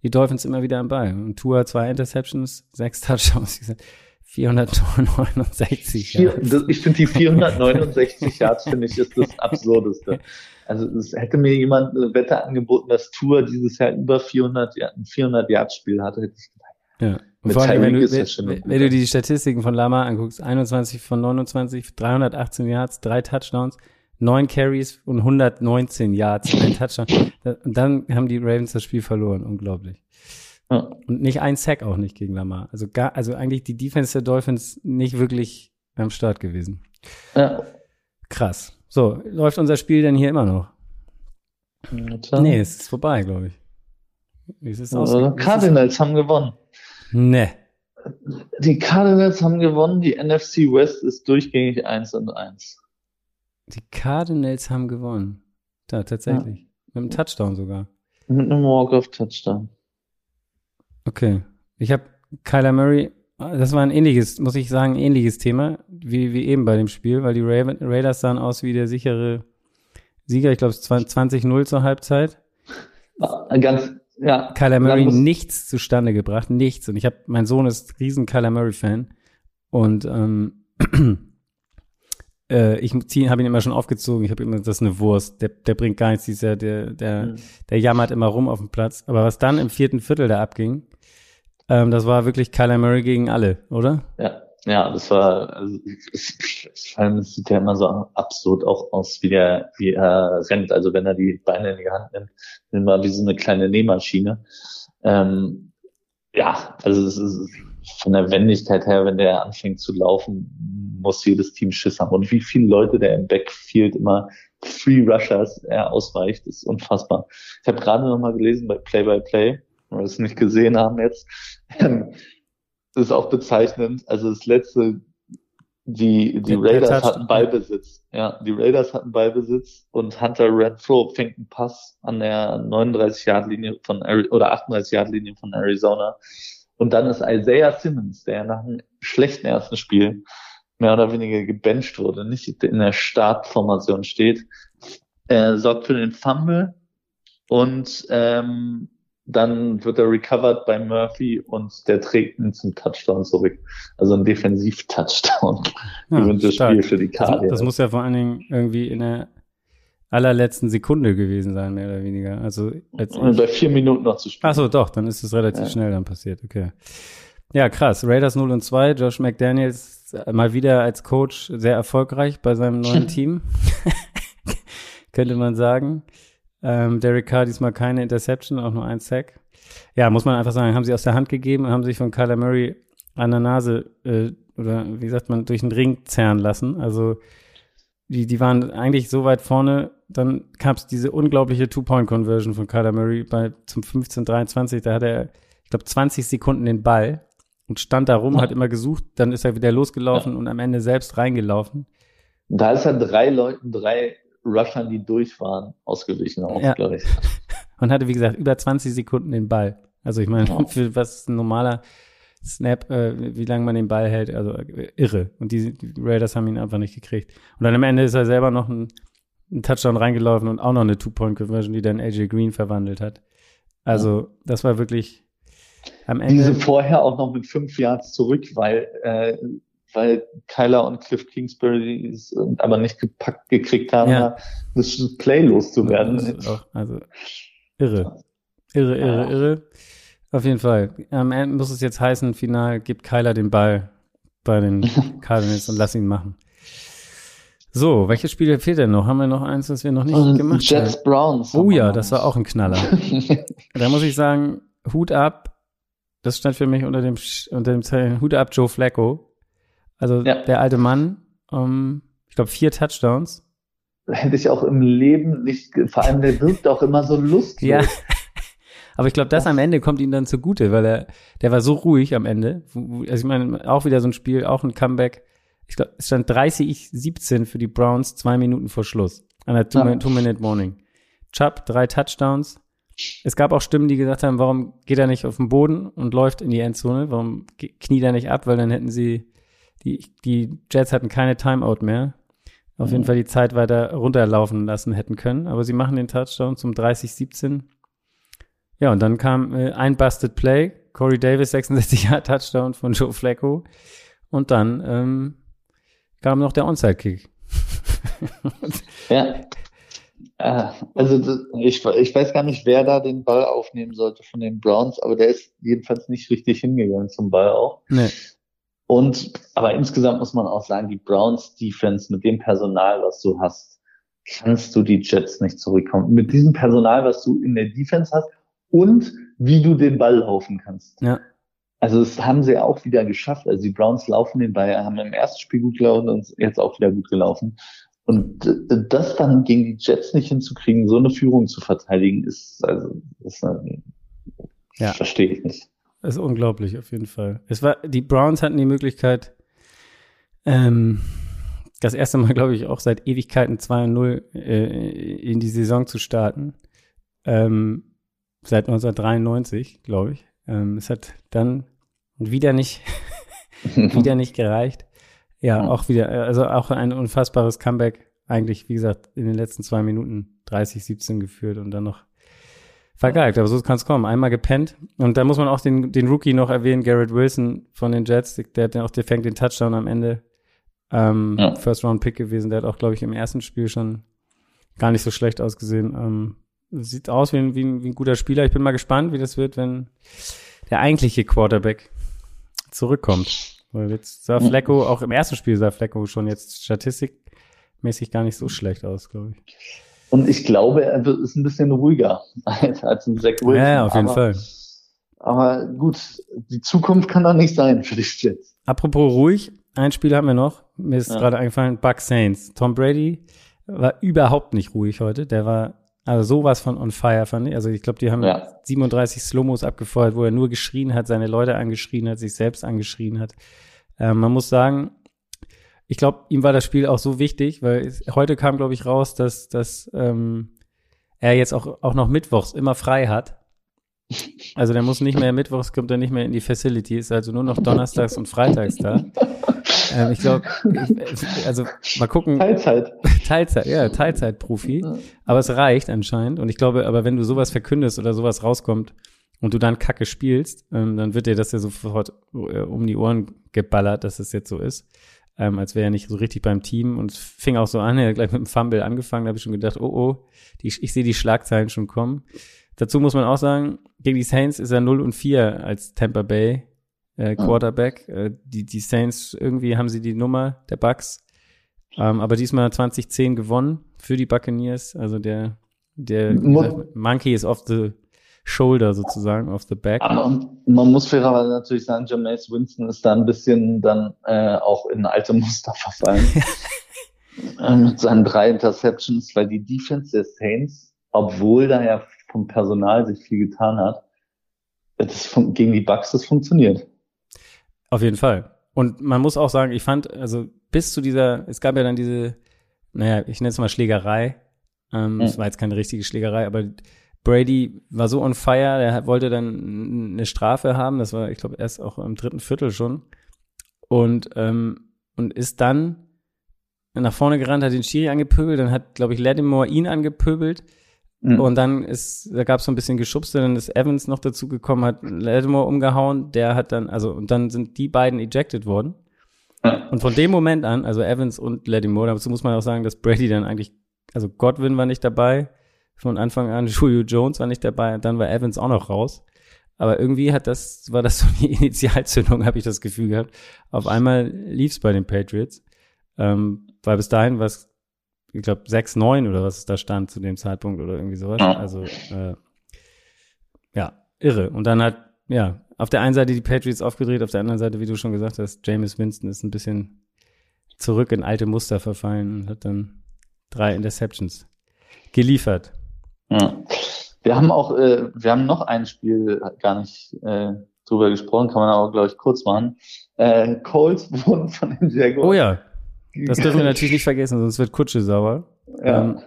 die Dolphins immer wieder am Ball. Und Tour zwei Interceptions, sechs Touchdowns. [laughs] 469 Yards. Ich finde die [laughs] 469 Yards, finde ich, ist das Absurdeste. Also es hätte mir jemand eine Wette angeboten, dass Tour dieses Jahr über 400, ein 400 Yards Spiel hatte, hätte ich gedacht, ja. Und vor allem, wenn du, wenn, wenn du die Statistiken von Lama anguckst, 21 von 29, 318 Yards, drei Touchdowns, neun Carries und 119 Yards, ein [laughs] Touchdown. Und dann haben die Ravens das Spiel verloren. Unglaublich. Ja. Und nicht ein Sack auch nicht gegen Lamar. Also gar, also eigentlich die Defense der Dolphins nicht wirklich am Start gewesen. Ja. Krass. So, läuft unser Spiel denn hier immer noch? Ja, nee, es ist vorbei, glaube ich. Wie ist es aus? Cardinals haben gewonnen. Nee. Die Cardinals haben gewonnen, die NFC West ist durchgängig 1 und 1. Die Cardinals haben gewonnen. Da, tatsächlich. Ja. Mit einem Touchdown sogar. Mit einem Walk-off-Touchdown. Okay. Ich habe Kyler Murray, das war ein ähnliches, muss ich sagen, ähnliches Thema, wie, wie eben bei dem Spiel, weil die Ra Raiders sahen aus wie der sichere Sieger, ich glaube 20-0 zur Halbzeit. Ganz, ja. Kyler Murray nichts zustande gebracht, nichts. Und ich habe, mein Sohn ist riesen Kyler Murray Fan und ähm, [clears throat] äh, ich habe ihn immer schon aufgezogen. Ich habe immer, das ist eine Wurst. Der, der bringt gar nichts. Dieser, der, der, mhm. der jammert immer rum auf dem Platz. Aber was dann im vierten Viertel da abging, ähm, das war wirklich Kyler Murray gegen alle, oder? Ja. Ja, das war, also, vor allem es sieht ja immer so absurd auch aus, wie der, wie er rennt. Also wenn er die Beine in die Hand nimmt, immer wie so eine kleine Nähmaschine. Ähm, ja, also es ist von der Wendigkeit her, wenn der anfängt zu laufen, muss jedes Team Schiss haben. Und wie viele Leute der im Backfield immer Free Rushers er ausweicht, ist unfassbar. Ich habe gerade noch mal gelesen bei Play by Play, wenn wir es nicht gesehen haben jetzt, [laughs] das ist auch bezeichnend. Also das letzte, die, die Raiders hatten Ballbesitz. Ja, die Raiders hatten Ballbesitz und Hunter Renfro fängt einen Pass an der 39-Yard-Linie von, oder 38-Yard-Linie von Arizona. Und dann ist Isaiah Simmons, der nach einem schlechten ersten Spiel mehr oder weniger gebencht wurde, nicht in der Startformation steht, äh, sorgt für den Fumble und ähm, dann wird er recovered bei Murphy und der trägt ihn zum Touchdown zurück. Also ein Defensiv-Touchdown. Ja, Gewinnt das Spiel für die Karte. Das, das muss ja vor allen Dingen irgendwie in der allerletzten Sekunde gewesen sein, mehr oder weniger. Also als bei vier Minuten noch zu spielen. Ach so, doch, dann ist es relativ ja. schnell dann passiert. Okay. Ja, krass. Raiders 0 und 2, Josh McDaniels mal wieder als Coach sehr erfolgreich bei seinem neuen [laughs] Team. [laughs] Könnte man sagen. Ähm, Derek Carr diesmal keine Interception, auch nur ein Sack. Ja, muss man einfach sagen, haben sie aus der Hand gegeben, haben sich von Kyler Murray an der Nase äh, oder wie sagt man, durch den Ring zerren lassen. Also die, die waren eigentlich so weit vorne, dann gab es diese unglaubliche Two-Point-Conversion von Kyler Murray bei zum 15-23, da hat er, ich glaube, 20 Sekunden den Ball und stand da rum, hat immer gesucht, dann ist er wieder losgelaufen ja. und am Ende selbst reingelaufen. Da ist er drei Leuten, drei Rushern, die durch waren, ausgewichen auch, ja. glaube ich. [laughs] Und hatte, wie gesagt, über 20 Sekunden den Ball. Also ich meine, wow. [laughs] für was ein normaler Snap, äh, wie lange man den Ball hält, also äh, irre. Und die, die, Raiders haben ihn einfach nicht gekriegt. Und dann am Ende ist er selber noch ein, ein Touchdown reingelaufen und auch noch eine Two-Point-Conversion, die dann AJ Green verwandelt hat. Also ja. das war wirklich am Ende. Diese vorher auch noch mit fünf Yards zurück, weil äh, weil Kyler und Cliff Kingsbury es aber nicht gepackt gekriegt haben, ja. das Play loszuwerden. Also irre. Irre, irre, irre. Auf jeden Fall. Am Ende muss es jetzt heißen, final gibt Kyler den Ball bei den [laughs] Cardinals und lass ihn machen. So, welches Spiel fehlt denn noch? Haben wir noch eins, das wir noch nicht und gemacht Jets haben? Jets Browns. Oh ja, das war auch ein Knaller. [laughs] da muss ich sagen, Hut ab. Das stand für mich unter dem, unter dem Zeichen Hut ab Joe Flacco. Also ja. der alte Mann, um, ich glaube, vier Touchdowns. Hätte ich auch im Leben nicht, vor allem der wirkt auch immer so lustig. Ja. [laughs] Aber ich glaube, das am Ende kommt ihm dann zugute, weil er, der war so ruhig am Ende. Also ich meine, auch wieder so ein Spiel, auch ein Comeback. Ich glaube, es stand 30-17 für die Browns, zwei Minuten vor Schluss. An der Two-Minute-Morning. Chubb, drei Touchdowns. Es gab auch Stimmen, die gesagt haben, warum geht er nicht auf den Boden und läuft in die Endzone? Warum kniet er nicht ab? Weil dann hätten sie die, die Jets hatten keine Timeout mehr. Auf mhm. jeden Fall die Zeit weiter runterlaufen lassen hätten können. Aber sie machen den Touchdown zum 30-17. Ja, und dann kam äh, ein Busted Play. Corey Davis, 66 Jahre [laughs] Touchdown von Joe Flacco. Und dann ähm, kam noch der Onside-Kick. [laughs] ja. Äh, also ich, ich weiß gar nicht, wer da den Ball aufnehmen sollte von den Browns, aber der ist jedenfalls nicht richtig hingegangen zum Ball auch. Nee. Und, aber insgesamt muss man auch sagen, die Browns Defense mit dem Personal, was du hast, kannst du die Jets nicht zurückkommen. Mit diesem Personal, was du in der Defense hast und wie du den Ball laufen kannst. Ja. Also das haben sie auch wieder geschafft. Also die Browns laufen den Ball, haben im ersten Spiel gut gelaufen und jetzt auch wieder gut gelaufen. Und das dann gegen die Jets nicht hinzukriegen, so eine Führung zu verteidigen, ist also ist eine, ja. verstehe ich nicht. Das ist unglaublich, auf jeden Fall. Es war, die Browns hatten die Möglichkeit, ähm, das erste Mal, glaube ich, auch seit Ewigkeiten 2-0 äh, in die Saison zu starten. Ähm, seit 1993, glaube ich. Ähm, es hat dann wieder nicht, [laughs] wieder nicht gereicht. Ja, auch wieder, also auch ein unfassbares Comeback. Eigentlich, wie gesagt, in den letzten zwei Minuten 30, 17 geführt und dann noch Vergeigt, aber so kann es kommen. Einmal gepennt. Und da muss man auch den, den Rookie noch erwähnen, Garrett Wilson von den Jets. Der hat auch, der fängt den Touchdown am Ende. Ähm, ja. First Round Pick gewesen. Der hat auch, glaube ich, im ersten Spiel schon gar nicht so schlecht ausgesehen. Ähm, sieht aus wie ein, wie, ein, wie ein guter Spieler. Ich bin mal gespannt, wie das wird, wenn der eigentliche Quarterback zurückkommt. Weil jetzt sah Flecko, auch im ersten Spiel sah Flecko schon jetzt statistikmäßig gar nicht so schlecht aus, glaube ich. Und ich glaube, er ist ein bisschen ruhiger [laughs] als, als ein Zach Wilson. Ja, auf jeden aber, Fall. Aber gut, die Zukunft kann da nicht sein für die Jets. Apropos ruhig, ein Spiel haben wir noch. Mir ist ja. gerade eingefallen, Buck Saints. Tom Brady war überhaupt nicht ruhig heute. Der war also sowas von on fire, fand ich. Also ich glaube, die haben ja. 37 Slomos abgefeuert, wo er nur geschrien hat, seine Leute angeschrien hat, sich selbst angeschrien hat. Ähm, man muss sagen, ich glaube, ihm war das Spiel auch so wichtig, weil es, heute kam, glaube ich, raus, dass, dass ähm, er jetzt auch, auch noch mittwochs immer frei hat. Also der muss nicht mehr mittwochs, kommt er nicht mehr in die Facility, ist also nur noch donnerstags und freitags da. Ähm, ich glaube, also mal gucken. Teilzeit. [laughs] Teilzeit, ja, Teilzeitprofi. Aber es reicht anscheinend. Und ich glaube, aber wenn du sowas verkündest oder sowas rauskommt und du dann Kacke spielst, ähm, dann wird dir das ja sofort äh, um die Ohren geballert, dass es jetzt so ist. Ähm, als wäre er nicht so richtig beim Team. Und es fing auch so an, er hat gleich mit dem Fumble angefangen, da habe ich schon gedacht, oh oh, die, ich sehe die Schlagzeilen schon kommen. Dazu muss man auch sagen, gegen die Saints ist er 0 und 4 als Tampa Bay äh, Quarterback. Ah. Äh, die, die Saints, irgendwie haben sie die Nummer der Bucks. Ähm, aber diesmal 2010 gewonnen für die Buccaneers. Also der, der Mo Monkey is off the shoulder sozusagen, off the back. Aber man muss fairerweise natürlich sagen, Jameis Winston ist da ein bisschen dann äh, auch in alte Muster verfallen. [laughs] äh, mit seinen drei Interceptions, weil die Defense der Saints, obwohl da ja vom Personal sich viel getan hat, das gegen die Bucks das funktioniert. Auf jeden Fall. Und man muss auch sagen, ich fand, also bis zu dieser, es gab ja dann diese, naja, ich nenne es mal Schlägerei. Ähm, mhm. Es war jetzt keine richtige Schlägerei, aber Brady war so on fire, der wollte dann eine Strafe haben. Das war, ich glaube, erst auch im dritten Viertel schon. Und, ähm, und ist dann nach vorne gerannt, hat den Schiri angepöbelt, dann hat, glaube ich, Lattimore ihn angepöbelt. Mhm. Und dann ist, da gab es so ein bisschen Geschubste, dann ist Evans noch dazu gekommen, hat Lattimore umgehauen, der hat dann, also, und dann sind die beiden ejected worden. Und von dem Moment an, also Evans und Lattimore, dazu muss man auch sagen, dass Brady dann eigentlich, also Godwin war nicht dabei, von Anfang an, [laughs] Julio Jones war nicht dabei, dann war Evans auch noch raus. Aber irgendwie hat das, war das so die [laughs] Initialzündung, habe ich das Gefühl gehabt. Auf einmal lief's bei den Patriots. Ähm, weil bis dahin war es ich glaube, 6-9 oder was da stand zu dem Zeitpunkt oder irgendwie sowas. Also, äh, ja, irre. Und dann hat, ja, auf der einen Seite die Patriots aufgedreht, auf der anderen Seite, wie du schon gesagt hast, James Winston ist ein bisschen zurück in alte Muster verfallen und hat dann drei Interceptions geliefert. Ja. Wir haben auch, äh, wir haben noch ein Spiel gar nicht äh, drüber gesprochen, kann man aber, glaube ich, kurz machen. Äh, Colts [laughs] wurden von den Jaguars oh ja. Das dürfen wir natürlich nicht vergessen, sonst wird Kutsche sauer. Ja. Ähm,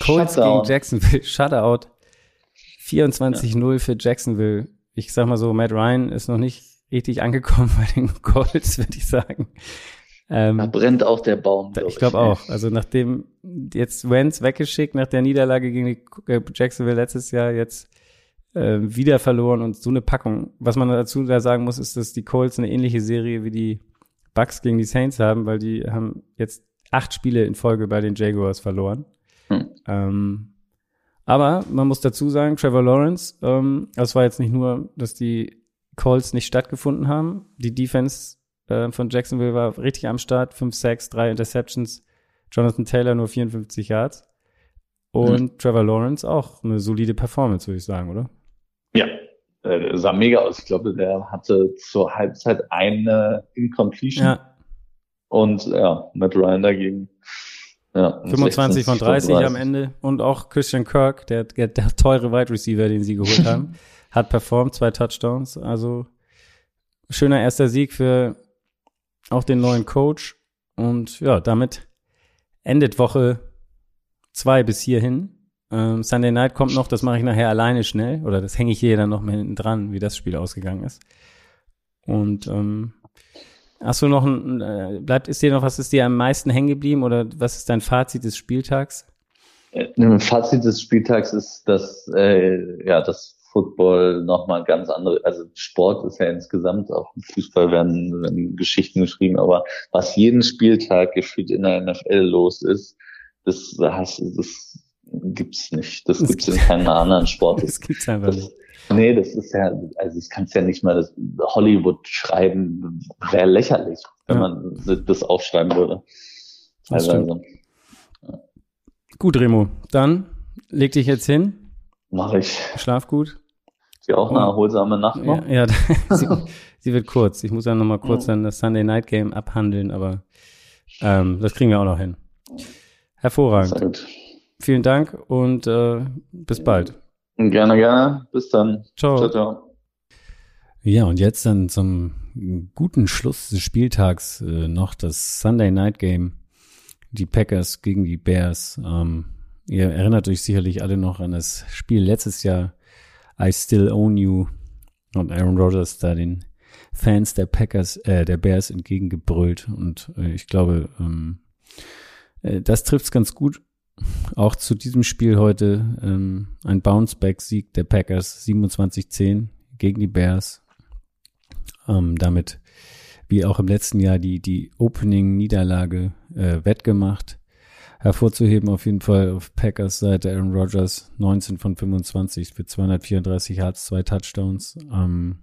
Colts Shutout. gegen Jacksonville, [laughs] Shutout. 24-0 ja. für Jacksonville. Ich sag mal so, Matt Ryan ist noch nicht richtig angekommen [laughs] bei den Colts, würde ich sagen. Ähm, da brennt auch der Baum. Glaub ich glaube auch. Also nachdem jetzt Wentz weggeschickt nach der Niederlage gegen die äh, Jacksonville letztes Jahr jetzt äh, wieder verloren und so eine Packung. Was man dazu da sagen muss, ist, dass die Colts eine ähnliche Serie wie die Bucks gegen die Saints haben, weil die haben jetzt acht Spiele in Folge bei den Jaguars verloren. Hm. Ähm, aber man muss dazu sagen, Trevor Lawrence, ähm, das war jetzt nicht nur, dass die Calls nicht stattgefunden haben. Die Defense äh, von Jacksonville war richtig am Start. 5 Sacks, 3 Interceptions. Jonathan Taylor nur 54 Yards. Und hm. Trevor Lawrence auch eine solide Performance, würde ich sagen, oder? Ja, äh, sah mega aus. Ich glaube, der hatte zur Halbzeit eine Incompletion. Ja. Und ja, Matt Ryan dagegen. Ja, 25 von 30 am Ende. Und auch Christian Kirk, der, der, der teure Wide Receiver, den sie geholt [laughs] haben, hat performt, zwei Touchdowns. Also schöner erster Sieg für auch den neuen Coach. Und ja, damit endet Woche zwei bis hierhin. Ähm, Sunday Night kommt noch, das mache ich nachher alleine schnell. Oder das hänge ich hier dann noch mal hinten dran, wie das Spiel ausgegangen ist. Und ähm, hast du noch ein, äh, bleibt, ist dir noch, was ist dir am meisten hängen geblieben oder was ist dein Fazit des Spieltags? Ein äh, Fazit des Spieltags ist, dass äh, ja das Football nochmal ganz andere, also Sport ist ja insgesamt, auch im Fußball werden, werden Geschichten geschrieben, aber was jeden Spieltag gefühlt in der NFL los ist, das, das, das gibt's nicht. Das gibt's in keinem anderen Sport. [laughs] Das gibt's einfach nicht. Nee, das ist ja, also ich kann es ja nicht mal das Hollywood schreiben, wäre lächerlich, wenn ja. man das aufschreiben würde. Ja. Gut, Remo, dann leg dich jetzt hin. Mach ich. Schlaf gut. Dir auch eine erholsame Nacht noch? Ja, ja [laughs] sie, [laughs] sie, wird kurz. Ich muss ja noch mal kurz dann das Sunday Night Game abhandeln, aber ähm, das kriegen wir auch noch hin. Hervorragend. Vielen Dank und äh, bis bald. Gerne, gerne. Bis dann. Ciao. ciao, ciao. Ja, und jetzt dann zum guten Schluss des Spieltags äh, noch das Sunday Night Game. Die Packers gegen die Bears. Ähm, ihr erinnert euch sicherlich alle noch an das Spiel letztes Jahr. I Still Own You. Und Aaron Rodgers da den Fans der Packers, äh, der Bears entgegengebrüllt. Und äh, ich glaube, ähm, äh, das trifft's ganz gut. Auch zu diesem Spiel heute ähm, ein Bounceback-Sieg der Packers 27-10 gegen die Bears. Ähm, damit, wie auch im letzten Jahr, die, die Opening-Niederlage äh, wettgemacht. Hervorzuheben auf jeden Fall auf Packers Seite Aaron Rodgers 19 von 25 für 234 Yards, zwei Touchdowns. Ähm,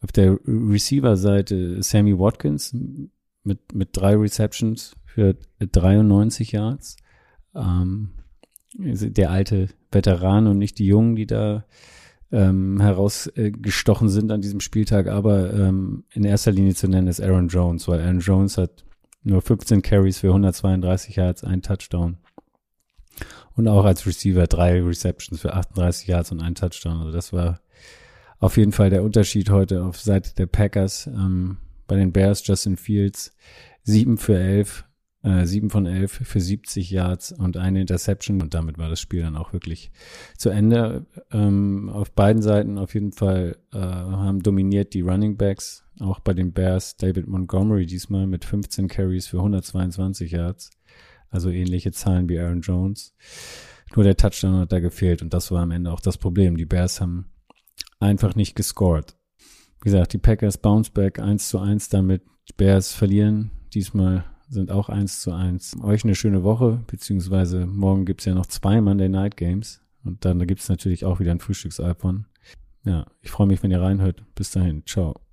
auf der Receiver-Seite Sammy Watkins mit, mit drei Receptions für 93 Yards. Ähm, der alte Veteran und nicht die Jungen, die da ähm, herausgestochen sind an diesem Spieltag, aber ähm, in erster Linie zu nennen ist Aaron Jones, weil Aaron Jones hat nur 15 Carries für 132 Yards, ein Touchdown. Und auch als Receiver drei Receptions für 38 Yards und ein Touchdown. Also das war auf jeden Fall der Unterschied heute auf Seite der Packers. Ähm, bei den Bears Justin Fields sieben für elf, äh, sieben von elf für 70 Yards und eine Interception und damit war das Spiel dann auch wirklich zu Ende. Ähm, auf beiden Seiten auf jeden Fall äh, haben dominiert die Running Backs, auch bei den Bears David Montgomery diesmal mit 15 Carries für 122 Yards, also ähnliche Zahlen wie Aaron Jones. Nur der Touchdown hat da gefehlt und das war am Ende auch das Problem. Die Bears haben einfach nicht gescored. Wie gesagt, die Packers bounce back 1 zu 1 damit. Die Bears verlieren diesmal sind auch eins zu eins. Euch eine schöne Woche, beziehungsweise morgen gibt's ja noch zwei Monday Night Games. Und dann gibt's natürlich auch wieder ein Frühstücksalpon. Ja, ich freue mich, wenn ihr reinhört. Bis dahin. Ciao.